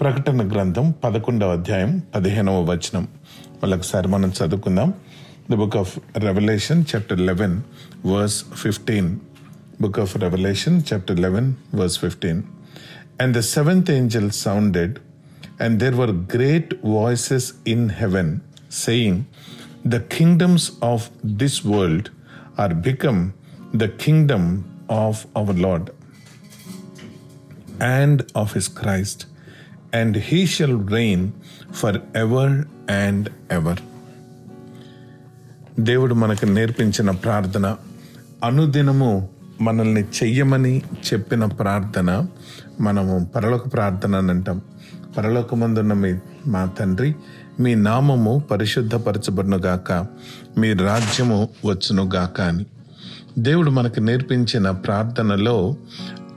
ప్రకటన గ్రంథం పదకొండవ అధ్యాయం పదిహేనవ వచనం మళ్ళొకసారి మనం చదువుకుందాం the book of revelation chapter eleven verse fifteen book of revelation chapter eleven verse fifteen and the seventh angel sounded and there were great voices in heaven saying, The kingdoms of this world are become the kingdom of our Lord and of his Christ, and he shall reign ever and ever దేవుడు మనకు నేర్పించిన ప్రార్థన అనుదినము మనల్ని చెయ్యమని చెప్పిన ప్రార్థన మనము పరలోక ప్రార్థన అని అంటాం. పరలోకమందున్న మీ మా తండ్రి మీ నామము పరిశుద్ధపరచబడునుగాక మీ రాజ్యము వచ్చునుగాక అని. దేవుడు మనకు నేర్పించిన ప్రార్థనలో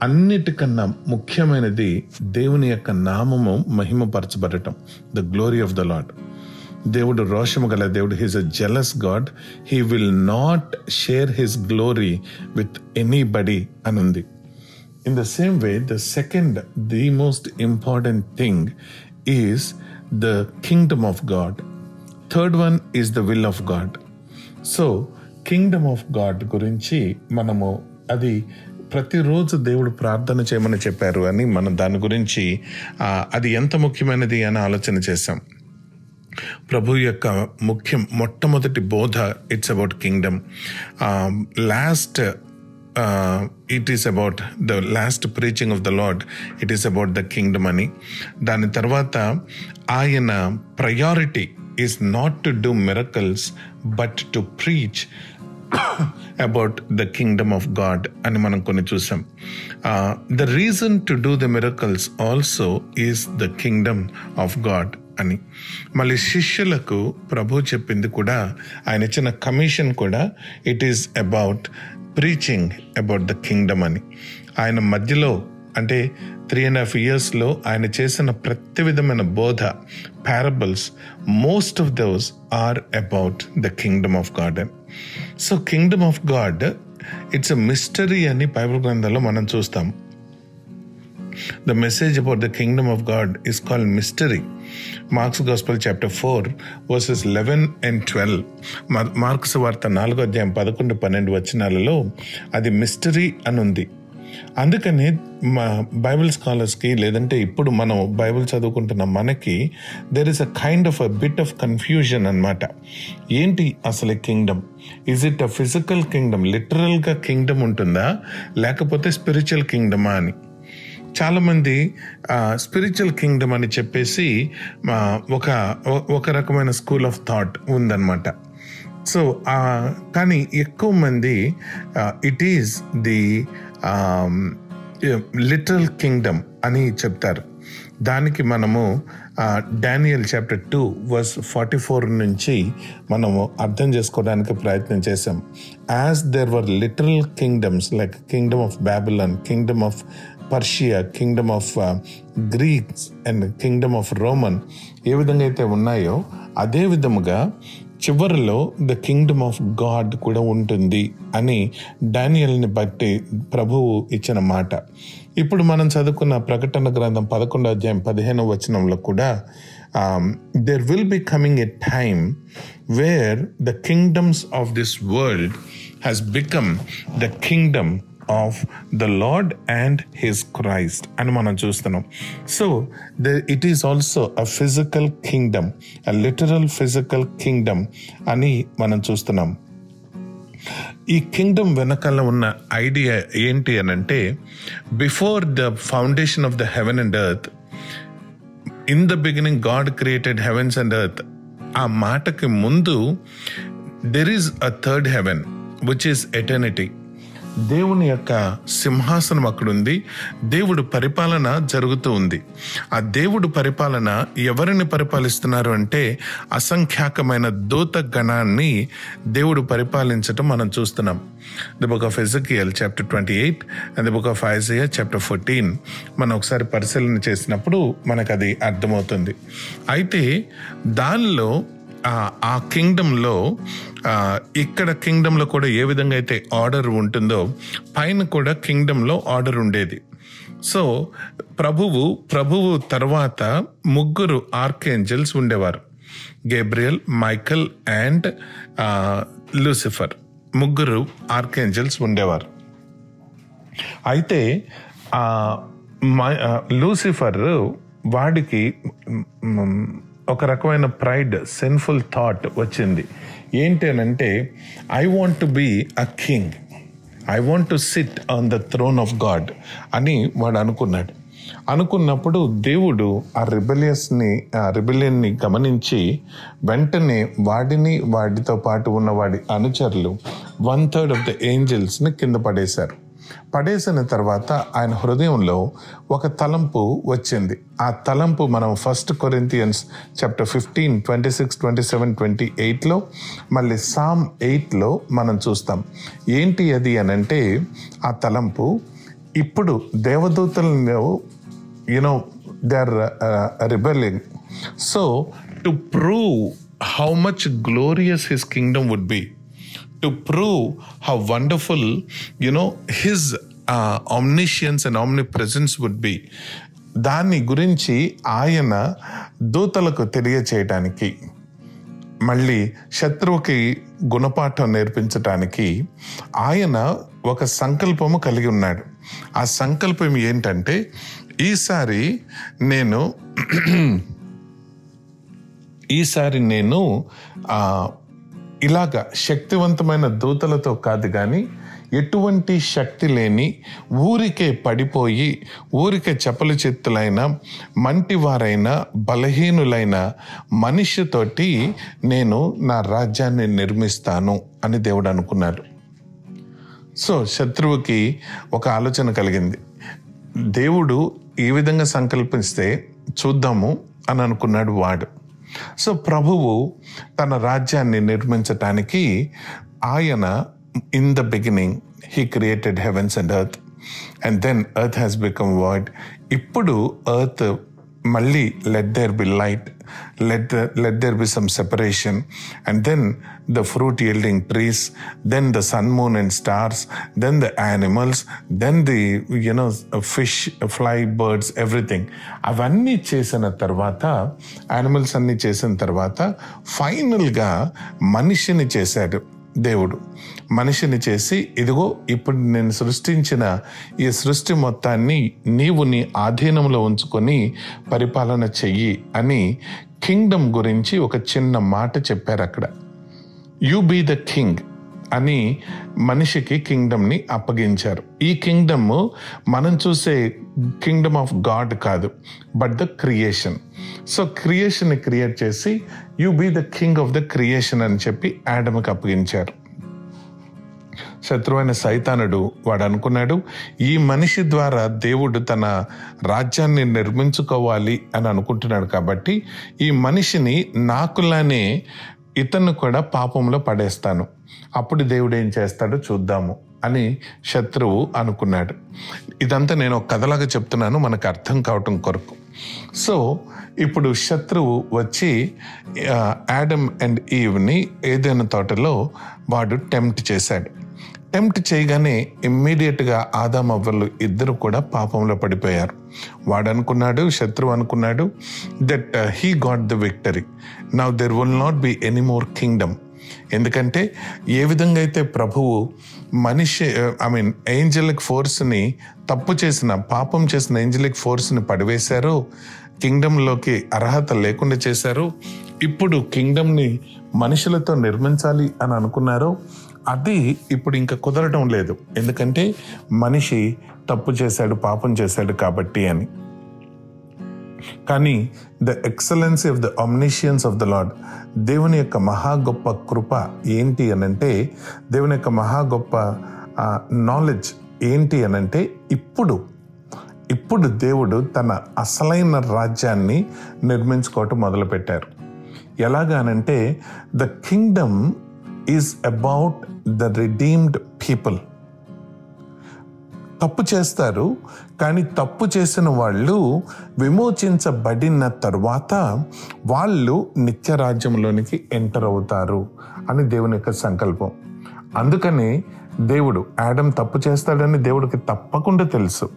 అన్నిటికన్నా ముఖ్యమైనది దేవుని యొక్క నామము మహిమపరచబడటం. The glory of the lord దేవుడు రోషము గల దేవుడు he's a jealous God he will not share his glory with anybody అని ఉంది in the same way the second the most important thing is the kingdom of God third one is the will of God so kingdom of God గురించి మనము అది ప్రతిరోజు దేవుడు ప్రార్థన చేయమని చెప్పారు అని మనం దాని గురించి అది ఎంత ముఖ్యమైనది అని ఆలోచన చేశాం. ప్రభు యొక్క ముఖ్యం మొట్టమొదటి బోధ it's about kingdom last it is about the last preaching of the lord it is about the kingdom అని. దాని తర్వాత ఆయన priority is not to do miracles but to preach about the kingdom of God అని మనం కొన్ని చూసాం. The reason to do the miracles also is the kingdom of God అని. మళ్ళీ శిష్యులకు ప్రభు చెప్పింది కూడా ఆయన ఇచ్చిన కమిషన్ కూడా it is about preaching about the kingdom అని. ఆయన మధ్యలో అంటే త్రీ అండ్ హాఫ్ ఇయర్స్లో ఆయన చేసిన ప్రతి విధమైన బోధ parables most of those are about the kingdom of God so kingdom of God it's a mystery అని బైబిల్ గ్రంథంలో మనం చూస్తాం. The message about the kingdom of God is called mystery Mark's gospel chapter four verses eleven and twelve Mark's వార్త నాలుగో అధ్యాయం పదకొండు పన్నెండు వచనాలలో అది మిస్టరీ అని ఉంది అందుకని మా బైబిల్ స్కాలర్స్కి లేదంటే ఇప్పుడు మనం బైబిల్ చదువుకుంటున్న మనకి there is a kind of a bit of confusion అనమాట ఏంటి అసలు kingdom? Is it a physical kingdom లిటరల్గా కింగ్డమ్ ఉంటుందా? లేకపోతే స్పిరిచువల్ కింగ్డమా అని? చాలామంది స్పిరిచువల్ కింగ్డమ్ అని చెప్పేసి ఒక ఒక రకమైన స్కూల్ ఆఫ్ థాట్ ఉందన్నమాట. సో కానీ ఎక్కువ మంది it is the literal kingdom అని చెప్తారు. దానికి మనము Daniel chapter two verse forty four నుంచి మనము అర్థం చేసుకోవడానికి ప్రయత్నం చేసాం as there were literal kingdoms like kingdom of Babylon kingdom of Persia kingdom of Greeks and kingdom of Roman ఏ విధంగా అయితే ఉన్నాయో అదే విధముగా చివరిలో ద కింగ్డమ్ ఆఫ్ గాడ్ కూడా ఉంటుంది అని డానియల్ని బట్టి ప్రభువు ఇచ్చిన మాట. ఇప్పుడు మనం చదువుకున్న ప్రకటన గ్రంథం పదకొండో అధ్యాయం పదిహేనో వచనంలో కూడా there will be coming a time where the kingdoms of this world has become the kingdom of the lord and his Christ అని మనం చూస్తున్నాం. So the it is also a physical kingdom a literal physical kingdom అని మనం చూస్తున్నాం. ఈ Kingdom వెనకాల ఉన్న idea ఏంటి అని అంటే before the foundation of the heaven and earth in the beginning God created heavens and earth ఆ మాటకి ముందు there is a third heaven which is eternity దేవుని యొక్క సింహాసనం అక్కడుంది. దేవుడు పరిపాలన జరుగుతూ ఉంది. ఆ దేవుడు పరిపాలన ఎవరిని పరిపాలిస్తున్నారు అంటే అసంఖ్యాకమైన దూత గణాన్ని దేవుడు పరిపాలించటం మనం చూస్తున్నాం. The book of Ezekiel chapter twenty eight and the book of Isaiah chapter fourteen మనం ఒకసారి పరిశీలన చేసినప్పుడు మనకు అది అర్థమవుతుంది. అయితే దానిలో ఆ- కింగ్డంలో కింగ్డమ్లో ఇక్కడ కింగ్డమ్లో కూడా ఏ విధంగా అయితే ఆర్డర్ ఉంటుందో పైన కూడా కింగ్డమ్లో ఆర్డర్ ఉండేది. సో ప్రభువు ప్రభువు తర్వాత ముగ్గురు ఆర్కేంజల్స్ ఉండేవారు. Gabriel Michael and Lucifer. ముగ్గురు ఆర్కేంజల్స్ ఉండేవారు. అయితే లూసిఫర్ వాడికి ఒక రకమైన ప్రైడ్ సెన్ఫుల్ థాట్ వచ్చింది. ఏంటి I want to be a king I want to sit on the throne of God అని వాడు అనుకున్నాడు. అనుకున్నప్పుడు దేవుడు ఆ రిబెలియస్ని ఆ రిబెలియన్ని గమనించి వెంటనే వాడిని వాడితో పాటు ఉన్న వాడి అనుచరులు వన్ థర్డ్ ఆఫ్ ద ఏంజల్స్ని కింద పడేశారు. పడేసిన తర్వాత ఆయన హృదయంలో ఒక తలంపు వచ్చింది. ఆ తలంపు మనం first Corinthians chapter fifteen twenty six twenty seven twenty ఎయిట్లో మళ్ళీ సామ్ ఎయిట్లో మనం చూస్తాం. ఏంటి అది అని అంటే ఆ తలంపు ఇప్పుడు దేవదూతలను you know they are rebelling so to prove how much glorious his kingdom would be to prove how wonderful, you know, his uh, omniscience and omnipresence would be. గురించి ఆయన దూతలకు తెలియచేయటానికి మళ్ళీ శత్రువుకి గుణపాఠం నేర్పించటానికి ఆయన ఒక సంకల్పము కలిగి ఉన్నాడు ఆ సంకల్పం ఏంటంటే ఈసారి నేను ఈసారి నేను ఇలాగ శక్తివంతమైన దూతలతో కాదు కానీ ఎటువంటి శక్తి లేని ఊరికే పడిపోయి ఊరికే చపలు చెత్తులైన మంటివారైన బలహీనులైన మనిషితోటి నేను నా రాజ్యాన్ని నిర్మిస్తాను అని దేవుడు అనుకున్నాడు. సో శత్రువుకి ఒక ఆలోచన కలిగింది. దేవుడు ఈ విధంగా సంకల్పిస్తే చూద్దాము అని అనుకున్నాడు వాడు. సో ప్రభువు తన రాజ్యాన్ని నిర్మించటానికి ఆయన in the beginning he created heavens and earth and then earth has become word ఇప్పుడు ఎర్త్ మళ్ళీ let there be light let let there be some separation and then the fruit yielding trees then the sun moon and stars then the animals then the you know fish fly birds everything అవన్నీ చేసిన తర్వాత animals అన్నీ చేసిన తర్వాత ఫైనల్గా మనిషిని చేశాడు దేవుడు. మనిషిని చేసి ఇదిగో ఇప్పుడు నేను సృష్టించిన ఈ సృష్టి మొత్తాన్ని నీవు నీ ఆధీనంలో ఉంచుకొని పరిపాలన చెయ్యి అని కింగ్డమ్ గురించి ఒక చిన్న మాట చెప్పారు అక్కడ. యు బీ ద కింగ్ అని మనిషికి కింగ్డమ్ని అప్పగించారు. ఈ కింగ్డమ్ మనం చూసే కింగ్డమ్ ఆఫ్ గాడ్ కాదు but the creation. So creation create చేసి you be the king of the creation అని చెప్పి యాడమ్కి అప్పగించారు. శత్రువైన సైతానుడు వాడు అనుకున్నాడు ఈ మనిషి ద్వారా దేవుడు తన రాజ్యాన్ని నిర్మించుకోవాలి అని అనుకుంటున్నాడు కాబట్టి ఈ మనిషిని నాకులానే ఇతన్ని కూడా పాపంలో పడేస్తాను. అప్పుడు దేవుడు ఏం చేస్తాడో చూద్దాము అని శత్రువు అనుకున్నాడు. ఇదంతా నేను ఒక కథలాగా చెప్తున్నాను మనకు అర్థం కావటం కొరకు. సో ఇప్పుడు శత్రువు వచ్చి యాడమ్ అండ్ ఈవ్ని ఏదైనా తోటలో వాడు టెంప్ట్ చేశాడు. టెంప్ట్ చేయగానే ఇమ్మీడియట్గా ఆదాం అవ్వలు ఇద్దరు కూడా పాపంలో పడిపోయారు. వాడనుకున్నాడు శత్రువు అనుకున్నాడు that he got the victory now there will not be any more kingdom ఎందుకంటే ఏ విధంగా అయితే ప్రభువు మనిషి ఐ మీన్ ఏంజలిక్ ఫోర్స్ని తప్పు చేసిన పాపం చేసిన ఏంజలిక్ ఫోర్స్ని పడివేశారో కింగ్డంలోకి అర్హత లేకుండా చేశారు ఇప్పుడు కింగ్డమ్ని మనుషులతో నిర్మించాలి అని అనుకున్నారు అది ఇప్పుడు ఇంకా కుదరటం లేదు. ఎందుకంటే మనిషి తప్పు చేశాడు పాపం చేశాడు కాబట్టి అని. కానీ the excellency of the omniscience of the lord దేవుని యొక్క మహా గొప్ప కృప ఏంటి అనంటే దేవుని యొక్క మహా గొప్ప నాలెడ్జ్ ఏంటి అనంటే ఇప్పుడు ఇప్పుడు దేవుడు తన అసలైన రాజ్యాన్ని నిర్మించుకోవటం మొదలుపెట్టారు. ఎలాగానంటే the kingdom is about the redeemed people. తప్పు చేస్తారు కానీ తప్పు చేసిన వాళ్ళు విమోచించబడిన తర్వాత వాళ్ళు నిత్య రాజ్యంలోనికి ఎంటర్ అవుతారు అని దేవుని యొక్క సంకల్పం. అందుకని దేవుడు యాడమ్ తప్పు చేస్తాడని దేవుడికి తప్పకుండా తెలుసు.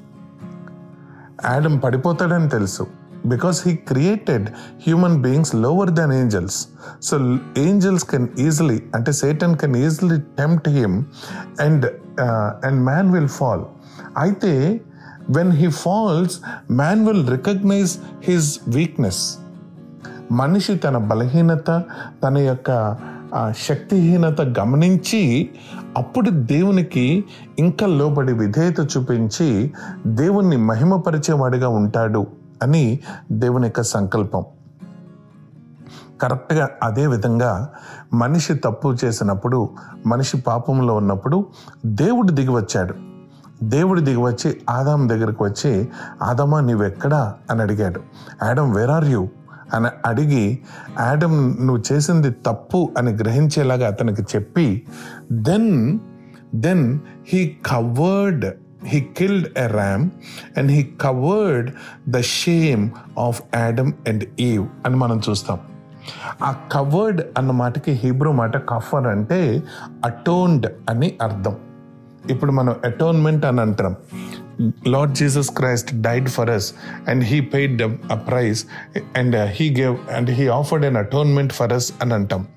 యాడమ్ పడిపోతాడని తెలుసు. Because he created human beings lower than angels so angels can easily అంటే Satan can easily tempt him and and man will fall అయితే when he falls man will recognize his weakness మనిషి తన బలహీనత తన యొక్క శక్తిహీనత గమనించి అప్పుడు దేవునికి ఇంకా లోబడి విధేయత చూపించి దేవుణ్ణి మహిమపరిచేవాడిగా ఉంటాడు. అని దేవుని యొక్క సంకల్పం. కరెక్ట్గా అదే విధంగా మనిషి తప్పు చేసినప్పుడు మనిషి పాపంలో ఉన్నప్పుడు దేవుడు దిగి వచ్చాడు. దేవుడు దిగి వచ్చి ఆదాం దగ్గరికి వచ్చి ఆదమా నీవెక్కడా? అని అడిగాడు. యాడమ్ వేర్ ఆర్ యూ అని అడిగి యాడమ్ నువ్వు చేసింది తప్పు అని గ్రహించేలాగా అతనికి చెప్పి then then he covered he killed a ram and he covered the shame of Adam and Eve అని మనం చూస్తాం. ఆ కవర్డ్ అన్న మాటకి హీబ్రూ మాట కఫర్ అంటే అటోన్డ్ అని అర్థం. ఇప్పుడు మనం అటోన్మెంట్ అని అంటాం. Lord Jesus Christ died for us and he paid a price and he gave and he offered an atonement for us అని అంటాం.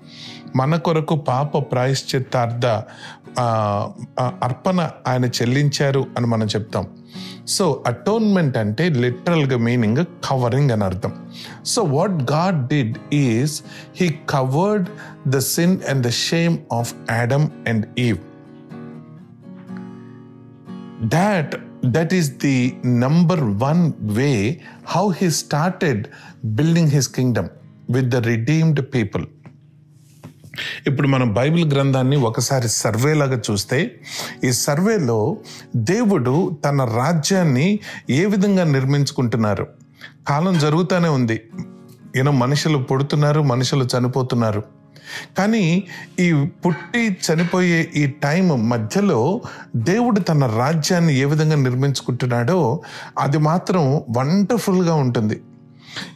మన కొరకు పాప ప్రాయశ్చిత్తార్థ అర్పణ ఆయన చెల్లించారు అని మనం చెప్తాం. సో అటోన్మెంట్ అంటే లిటరల్గా మీనింగ్ కవరింగ్ అని అర్థం. So what God did is he covered the sin and the shame of Adam and Eve that that is the number one way how he started building his kingdom with the redeemed people. ఇప్పుడు మనం Bible గ్రంథాన్ని ఒకసారి సర్వేలాగా చూస్తే ఈ సర్వేలో దేవుడు తన రాజ్యాన్ని ఏ విధంగా నిర్మించుకుంటున్నారు? కాలం జరుగుతూనే ఉంది. యూనో మనుషులు పుడుతున్నారు మనుషులు చనిపోతున్నారు. కానీ ఈ పుట్టి చనిపోయే ఈ టైం మధ్యలో దేవుడు తన రాజ్యాన్ని ఏ విధంగా నిర్మించుకుంటున్నాడో అది మాత్రం వండర్ఫుల్గా ఉంటుంది.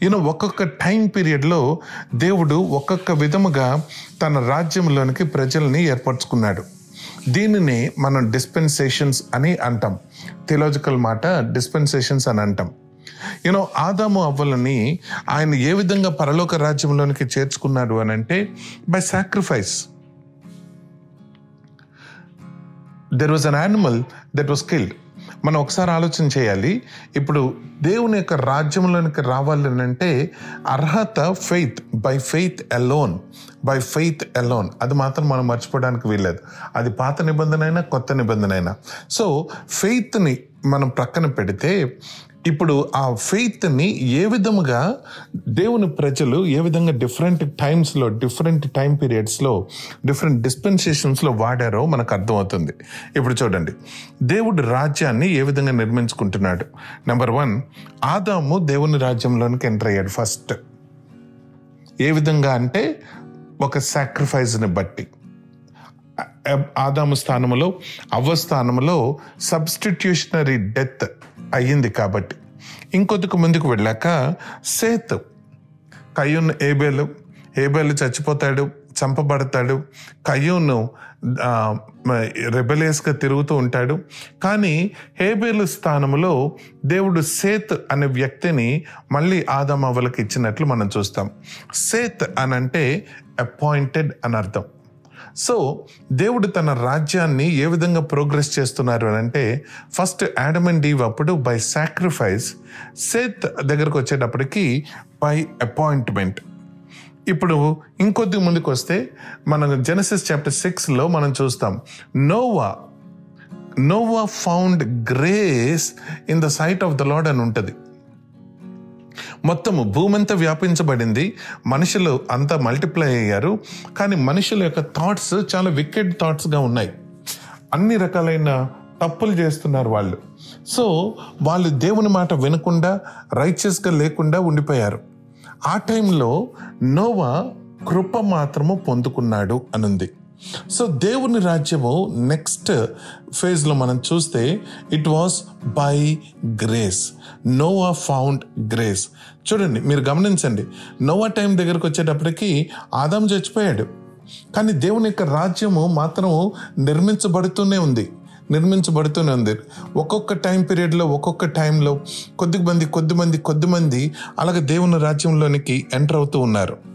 ఈయన ఒక్కొక్క టైం పీరియడ్లో దేవుడు ఒక్కొక్క విధముగా తన రాజ్యంలోనికి ప్రజల్ని ఏర్పరచుకున్నాడు. దీనిని మనం డిస్పెన్సేషన్స్ అని అంటాం. థియలాజికల్ మాట డిస్పెన్సేషన్స్ అని అంటాం. యూనో ఆదాము అవ్వలని ఆయన ఏ విధంగా పరలోక రాజ్యంలోనికి చేర్చుకున్నాడు అని అంటే by sacrifice there was an animal that was killed మనం ఒకసారి ఆలోచన చేయాలి. ఇప్పుడు దేవుని యొక్క రాజ్యంలోనికి రావాలి అంటే అర్హత faith by faith alone by faith alone అది మాత్రం మనం మర్చిపోవడానికి వీల్లేదు. అది పాత నిబంధన అయినా కొత్త నిబంధన అయినా. సో ఫెయిత్ని మనం ప్రక్కన పెడితే ఇప్పుడు ఆ ఫెయిత్ని ఏ విధముగా దేవుని ప్రజలు ఏ విధంగా డిఫరెంట్ టైమ్స్లో డిఫరెంట్ టైం పీరియడ్స్లో డిఫరెంట్ డిస్పెన్సేషన్స్లో వాడారో మనకు అర్థమవుతుంది. ఇప్పుడు చూడండి. దేవుడు రాజ్యాన్ని ఏ విధంగా నిర్మించుకుంటున్నాడు? నెంబర్ వన్ ఆదాము దేవుని రాజ్యంలోనికి ఎంటర్ అయ్యాడు ఫస్ట్ ఏ విధంగా అంటే ఒక సాక్రిఫైస్ని బట్టి. ఆదాము స్థానంలో అవ్వ స్థానంలో సబ్స్టిట్యూషనరీ డెత్ అయ్యింది కాబట్టి. ఇంకొద్దికి ముందుకు వెళ్ళాక సేత్ కయ్యూన్ ఏబేలు ఏబేలు చచ్చిపోతాడు చంపబడతాడు. కయ్యూను రెబలేస్గా తిరుగుతూ ఉంటాడు. కానీ హేబేలు స్థానంలో దేవుడు సేత్ అనే వ్యక్తిని మళ్ళీ ఆదమవ్వలకు ఇచ్చినట్లు మనం చూస్తాం. సేత్ అనంటే అపాయింటెడ్ అని అర్థం. సో దేవుడు తన రాజ్యాన్ని ఏ విధంగా ప్రోగ్రెస్ చేస్తున్నారు అని అంటే ఫస్ట్ యాడమ్ అండ్ డీవ్ అప్పుడు బై సాక్రిఫైస్ సేత్ దగ్గరకు వచ్చేటప్పటికి బై అపాయింట్మెంట్ ఇప్పుడు ఇంకొద్ది ముందుకు వస్తే మనం జెనసిస్ చాప్టర్ సిక్స్లో మనం చూస్తాం. Noah Noah found grace in the sight of the Lord అని ఉంటుంది. మొత్తము భూమంతా వ్యాపించబడింది. మనుషులు అంతా మల్టిప్లై అయ్యారు. కానీ మనుషుల యొక్క థాట్స్ చాలా వికెడ్ థాట్స్గా ఉన్నాయి. అన్ని రకాలైన తప్పులు చేస్తున్నారు వాళ్ళు. సో వాళ్ళు దేవుని మాట వినకుండా రైచియస్గా లేకుండా ఉండిపోయారు. ఆ టైంలో నోవా కృప మాత్రము పొందుకున్నాడు అనుంది. సో దేవుని రాజ్యము నెక్స్ట్ ఫేజ్లో మనం చూస్తే it was by grace Noah found grace చూడండి మీరు గమనించండి. నోవా టైం దగ్గరకు వచ్చేటప్పటికి ఆదాం చచ్చిపోయాడు. కానీ దేవుని యొక్క రాజ్యము మాత్రం నిర్మించబడుతూనే ఉంది. నిర్మించబడుతూనే ఉంది. ఒక్కొక్క టైం పీరియడ్లో ఒక్కొక్క టైంలో కొద్ది మంది కొద్ది మంది కొద్ది మంది అలాగే దేవుని రాజ్యంలోనికి ఎంటర్ అవుతూ ఉన్నారు.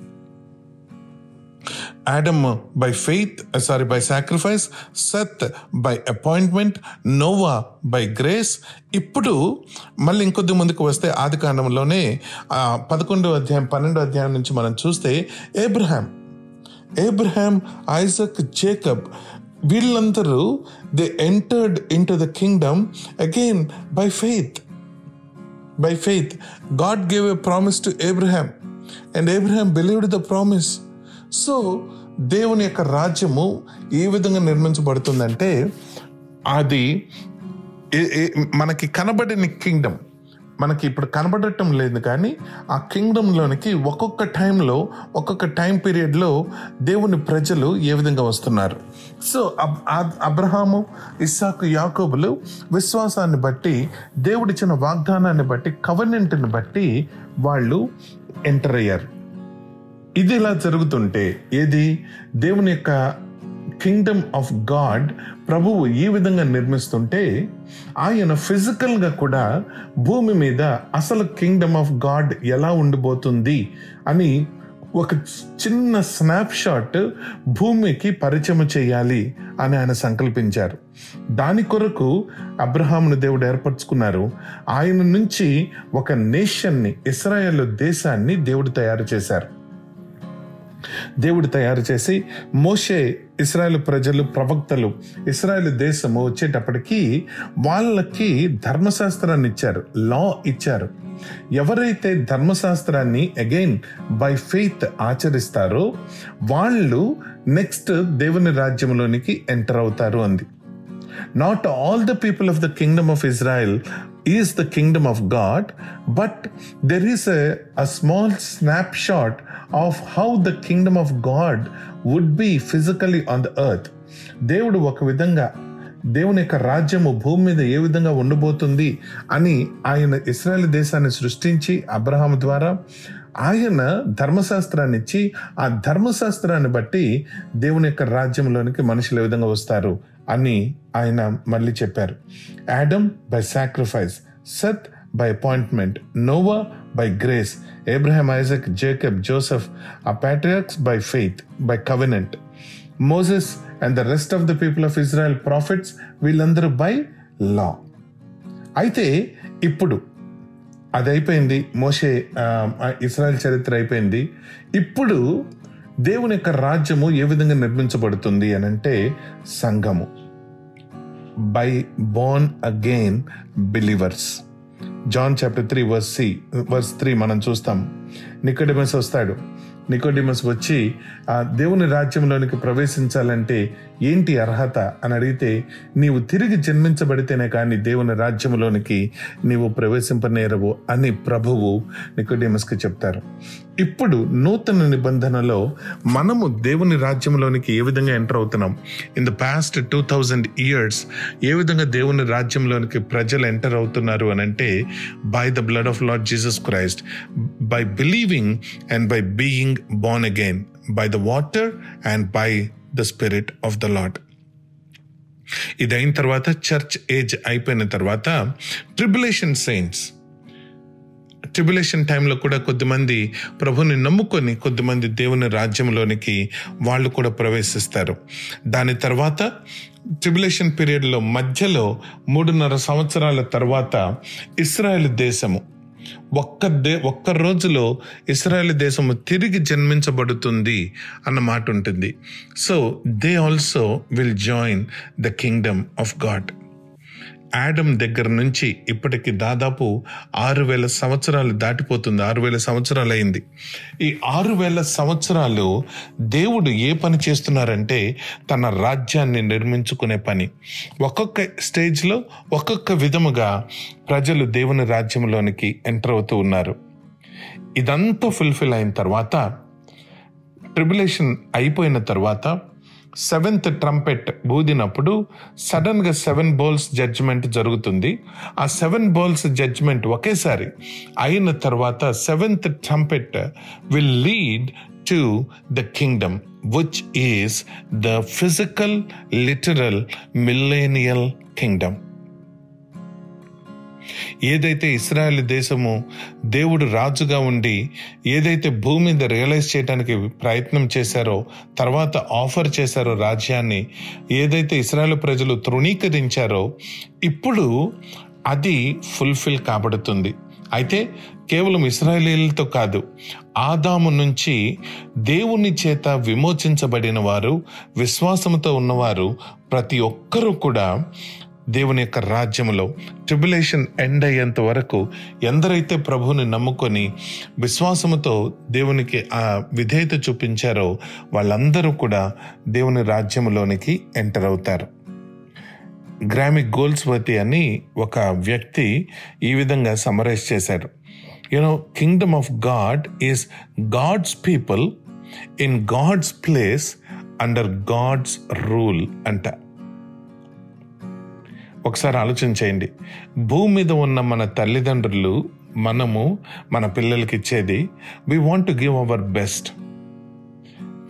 Adam by faith sorry by sacrifice Seth by appointment Noah by grace ఇప్పుడు మళ్ళీ ఇంకొద్ది ముందుకు వస్తే ఆది కాండంలోనే పదకొండో అధ్యాయం పన్నెండో అధ్యాయం నుంచి మనం చూస్తే ఏబ్రహాం ఏబ్రహాం ఐజక్ జేకబ్ వీళ్ళందరూ they entered into the kingdom again by faith by faith God gave a promise to Abraham and Abraham believed the promise so దేవుని యొక్క రాజ్యము ఏ విధంగా నిర్మించబడుతుందంటే అది మనకి కనబడిన కింగ్డమ్. మనకి ఇప్పుడు కనబడటం లేదు కానీ ఆ కింగ్డమ్లోనికి ఒక్కొక్క టైంలో ఒక్కొక్క టైం పీరియడ్లో దేవుని ప్రజలు ఏ విధంగా వస్తున్నారు? సో అబ్- అబ్రహాము ఇస్సాకు యాకోబులు విశ్వాసాన్ని బట్టి దేవుడిచ్చిన వాగ్దానాన్ని బట్టి కవర్నెంట్ని బట్టి వాళ్ళు ఎంటర్ అయ్యారు. ఇది ఇలా జరుగుతుంటే ఏది? దేవుని యొక్క కింగ్డమ్ ఆఫ్ గాడ్ ప్రభువు ఈ విధంగా నిర్మిస్తుంటే ఆయన ఫిజికల్గా కూడా భూమి మీద అసలు కింగ్డమ్ ఆఫ్ గాడ్ ఎలా ఉండిపోతుంది అని ఒక చిన్న స్నాప్ షాట్ భూమికి పరిచయం చేయాలి అని ఆయన సంకల్పించారు. దాని కొరకు అబ్రహామును దేవుడు ఏర్పరచుకున్నారు. ఆయన నుంచి ఒక నేషన్ని ఇస్రాయల్ దేశాన్ని దేవుడు తయారు చేశారు. దేవుడు తయారు చేసి మోషే ఇస్రాయేల్ ప్రజలు ప్రవక్తలు ఇస్రాయేల్ దేశము వచ్చేటప్పటికీ వాళ్ళకి ధర్మశాస్త్రాన్ని ఇచ్చారు లా ఇచ్చారు. ఎవరైతే ధర్మశాస్త్రాన్ని అగైన్ బై ఫెయిత్ ఆచరిస్తారో వాళ్ళు నెక్స్ట్ దేవుని రాజ్యంలోనికి ఎంటర్ అవుతారు అంది. Not all the people of the kingdom of Israel is the kingdom of God but there is a small snapshot of how the kingdom of God would be physically on the earth దేవుడు ఒక విధంగా దేవుని యొక్క రాజ్యము భూమి మీద ఏ విధంగా ఉండబోతుంది అని ఆయన ఇస్రాయల్ దేశాన్ని సృష్టించి అబ్రహాం ద్వారా ఆయన ధర్మశాస్త్రాన్ని ఇచ్చి ఆ ధర్మశాస్త్రాన్ని బట్టి దేవుని యొక్క రాజ్యంలోనికి మనుషులు ఏ విధంగా వస్తారు? అని ఆయన మళ్ళీ చెప్పారు. Adam by sacrifice Seth by appointment Noah by grace Abraham Isaac Jacob Joseph ఆ patriarchs by faith by covenant Moses and the rest of the people of Israel prophets వీళ్ళందరూ బై లా అయితే ఇప్పుడు అది అయిపోయింది. మోషే ఇస్రాయల్ చరిత్ర అయిపోయింది. ఇప్పుడు దేవుని యొక్క రాజ్యము ఏ విధంగా నిర్మించబడుతుంది అని అంటే సంఘము. By born again believers John chapter three verse C verse three మనం చూస్తాం. నికోడిమస్ వస్తాడు. నికోడిమస్ వచ్చి ఆ దేవుని రాజ్యంలోనికి ప్రవేశించాలంటే ఏంటి అర్హత అని అడిగితే నీవు తిరిగి జన్మించబడితేనే కానీ దేవుని రాజ్యంలోనికి నీవు ప్రవేశింపనేరవు అని ప్రభువు నికోడేమస్కి చెప్తారు. ఇప్పుడు నూతన నిబంధనలో మనము దేవుని రాజ్యంలోనికి ఏ విధంగా ఎంటర్ అవుతున్నాం? In the past two thousand years ఏ విధంగా దేవుని రాజ్యంలోనికి ప్రజలు ఎంటర్ అవుతున్నారు అని అంటే by the blood of Lord Jesus Christ by believing and by being born again by the water and by the spirit of the Lord ఇది అయిన తర్వాత చర్చ్ ఏజ్ అయిపోయిన తర్వాత ట్రిబులేషన్ సెయింట్స్ ట్రిబులేషన్ టైంలో కూడా కొద్దిమంది ప్రభుని నమ్ముకొని కొద్దిమంది దేవుని రాజ్యంలోనికి వాళ్ళు కూడా ప్రవేశిస్తారు. దాని తర్వాత ట్రిబులేషన్ పీరియడ్లో మధ్యలో మూడున్నర సంవత్సరాల తర్వాత ఇస్రాయేల్ దేశము ఒక్క దే ఒక్క రోజులో ఇస్రాయేల్ దేశము తిరిగి జన్మించబడుతుంది అన్న మాట ఉంటుంది. So they also will join the kingdom of God Adam దగ్గర నుంచి ఇప్పటికి దాదాపు ఆరు వేల సంవత్సరాలు దాటిపోతుంది ఆరు వేల సంవత్సరాలు అయింది ఈ ఆరు వేల సంవత్సరాలు దేవుడు ఏ పని చేస్తున్నారంటే తన రాజ్యాన్ని నిర్మించుకునే పని. ఒక్కొక్క స్టేజ్లో ఒక్కొక్క విధముగా ప్రజలు దేవుని రాజ్యంలోనికి ఎంటర్ అవుతూ ఉన్నారు. ఇదంతా ఫుల్ఫిల్ అయిన తర్వాత ట్రిబులేషన్ అయిపోయిన తర్వాత సెవెంత్ ట్రంపెట్ బూదినప్పుడు సడన్గా సెవెన్ బౌల్స్ జడ్జిమెంట్ జరుగుతుంది. ఆ సెవెన్ బౌల్స్ జడ్జిమెంట్ ఒకేసారి అయిన తర్వాత seventh trumpet will lead to the kingdom which is the physical literal millennial kingdom ఏదైతే ఇస్రాయల్ దేశము దేవుడు రాజుగా ఉండి ఏదైతే భూమి మీద రియలైజ్ చేయడానికి ప్రయత్నం చేశారో తర్వాత ఆఫర్ చేశారో రాజ్యాన్ని ఏదైతే ఇస్రాయల్ ప్రజలు తృణీకరించారో ఇప్పుడు అది ఫుల్ఫిల్ కాబడుతుంది. అయితే కేవలం ఇస్రాయేలీలతో కాదు ఆదాము నుంచి దేవుని చేత విమోచించబడిన వారు విశ్వాసంతో ఉన్నవారు ప్రతి ఒక్కరూ కూడా దేవుని యొక్క రాజ్యములో ట్రిబులేషన్ ఎండ్ అయ్యేంత వరకు ఎందరైతే ప్రభుని నమ్ముకొని విశ్వాసముతో దేవునికి ఆ విధేయత చూపించారో వాళ్ళందరూ కూడా దేవుని రాజ్యములోనికి ఎంటర్ అవుతారు. గ్రామి గోల్స్వతి అని ఒక వ్యక్తి ఈ విధంగా సమరైజ్ చేశారు. You know kingdom of God is God's people in God's place under God's rule అంట. ఒకసారి ఆలోచన చేయండి. భూమి మీద ఉన్న మన తల్లిదండ్రులు మనము మన పిల్లలకి ఇచ్చేది we want to give our best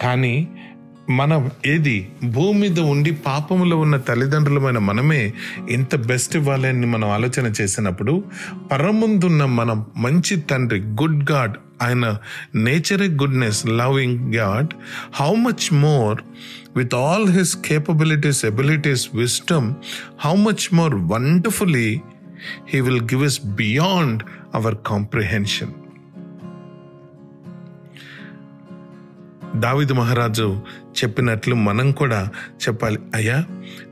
కానీ మనం ఏది? భూమి మీద ఉండి పాపములో ఉన్న తల్లిదండ్రులమైన మనమే ఇంత బెస్ట్ ఇవ్వాలని మనం ఆలోచన చేసినప్పుడు పరముందున్న మన మంచి తండ్రి గుడ్ గాడ్ ఆయన nature goodness loving God how much more with all his capabilities abilities wisdom how much more wonderfully he will give is beyond our comprehension David మహారాజు చెప్పినట్లు మనం కూడా చెప్పాలి. అయ్యా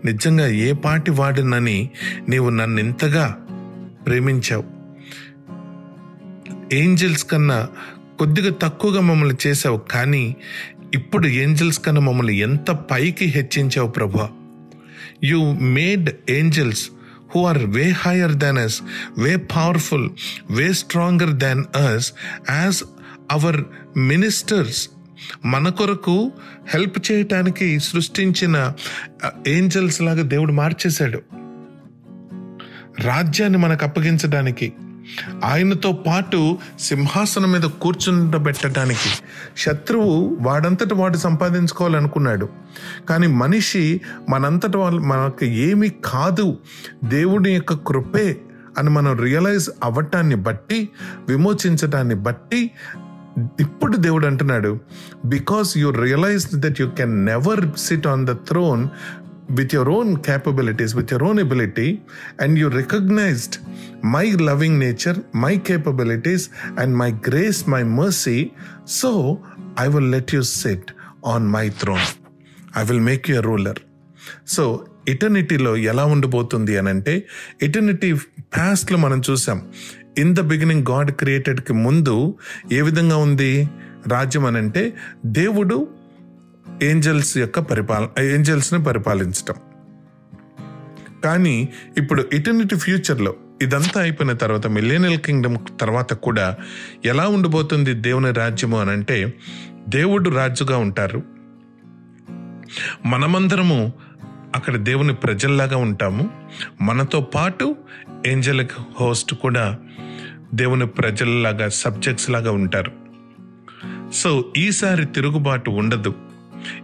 నిజంగా ఏ పాటి వాడినని నీవు నన్ను ఇంతగా ప్రేమించావు? ఏంజల్స్ కన్నా కొద్దిగా తక్కువగా మమ్మల్ని చేసావు కానీ ఇప్పుడు ఏంజల్స్ కన్నా మమ్మల్ని ఎంత పైకి హెచ్చించావు ప్రభా? You made angels who are way higher than us way powerful way stronger than us as our ministers మన కొరకు హెల్ప్ చేయటానికి సృష్టించిన uh, ఏంజల్స్ లాగా దేవుడు మార్చేశాడు. రాజ్యాన్ని మనకు అప్పగించడానికి ఆయనతో పాటు సింహాసనం మీద కూర్చుండబెట్టడానికి. శత్రువు వాడంతట వాడు సంపాదించుకోవాలనుకున్నాడు. కానీ మనిషి మనంతట వాళ్ళు మనకు ఏమీ కాదు. దేవుడి యొక్క కృపే అని మనం రియలైజ్ అవ్వటాన్ని బట్టి విమోచించటాన్ని బట్టి ఇప్పుడు దేవుడు అంటున్నాడు because you realize that you can never sit on the throne with your own capabilities with your own ability and you recognized my loving nature my capabilities and my grace my mercy so I will let you set on my throne I will make you ruler so ఇటర్నిటీలో ఎలా ఉండిపోతుంది అని అంటే eternity ప్యాస్ట్లో మనం చూసాం. In the beginning God క్రియేటెడ్కి ముందు ఏ విధంగా ఉంది? రాజ్యం అనంటే దేవుడు ఏంజల్స్ యొక్క పరిపాల ఏంజల్స్ని పరిపాలించటం. కానీ ఇప్పుడు ఇటర్నిటీ ఫ్యూచర్లో ఇదంతా అయిపోయిన తర్వాత మిలేనియల్ కింగ్డమ్ తర్వాత కూడా ఎలా ఉండబోతుంది దేవుని రాజ్యము అని అంటే దేవుడు రాజుగా ఉంటారు. మనమందరము అక్కడ దేవుని ప్రజల్లాగా ఉంటాము. మనతో పాటు ఏంజలిక్ హోస్ట్ కూడా దేవుని ప్రజల్లాగా సబ్జెక్ట్స్ లాగా ఉంటారు. సో ఈసారి తిరుగుబాటు ఉండదు.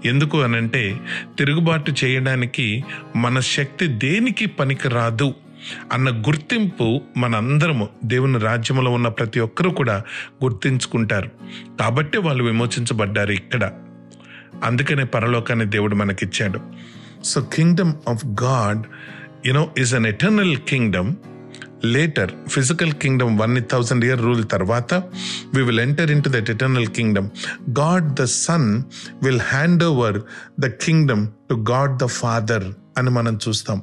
ఎందుకు అనంటే తిరుగుబాటు చేయడానికి మన శక్తి దేనికి పనికిరాదు అన్న గుర్తింపు మనందరము దేవుని రాజ్యంలో ఉన్న ప్రతి ఒక్కరూ కూడా గుర్తించుకుంటారు. కాబట్టి వాళ్ళు విమోచించబడ్డారు ఇక్కడ. అందుకనే పరలోకాన్ని దేవుడు మనకిచ్చాడు. So kingdom of God you know is an eternal kingdom Later physical kingdom one thousand year rule తర్వాత we will enter into that eternal kingdom God the son will hand over the kingdom to God the father అని మనం చూస్తాం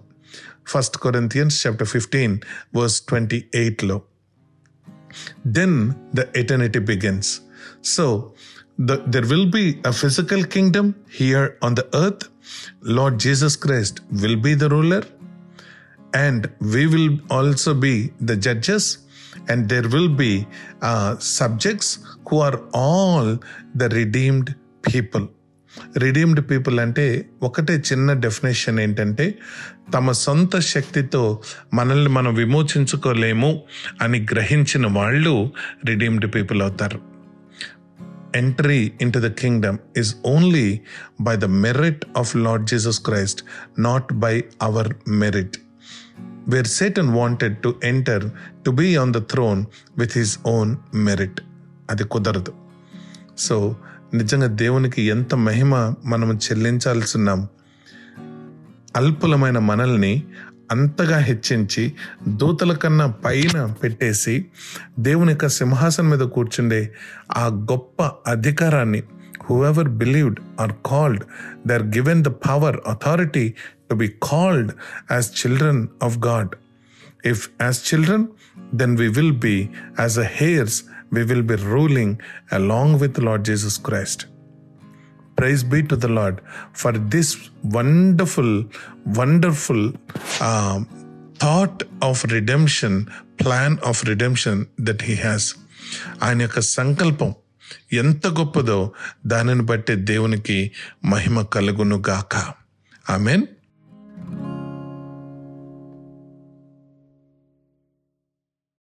first Corinthians chapter fifteen verse twenty ఎయిట్లో then the eternity begins so the, there will be a physical kingdom here on the earth. Lord Jesus Christ will be the ruler, And we will also be the judges and there will be subjects who are all the redeemed people redeemed people అంటే ఒకటే చిన్న definition ఏంటంటే తమ సొంత శక్తితో మనల్ని మనం విమోచించుకోలేము అని గ్రహించిన వాళ్ళు రిడీమ్డ్ పీపుల్ అవుతారు. Entry into the kingdom is only by the merit of Lord Jesus Christ not by our merit Where Satan wanted to enter to be on the throne with his own merit. అది కుదరదు so నిజంగా దేవునికి ఎంత మహిమ మనం చెల్లించాల్సిన్నాం అల్పులమైన మనల్ని అంతగా హెచ్చించి దూతల కన్నా పైన పెట్టేసి దేవుని యొక్క సింహాసనం మీద కూర్చుండే ఆ గొప్ప అధికారాన్ని whoever believed or called they are given the power authority to be called as children of God if as children then we will be as a heirs we will be ruling along with Lord Jesus Christ praise be to the lord for this wonderful wonderful uh, thought of redemption plan of redemption that he has ఆయన యొక్క సంకల్పం ఎంత గొప్పదో దానిని బట్టి దేవునికి మహిమ కలుగును గాక ఆమెన్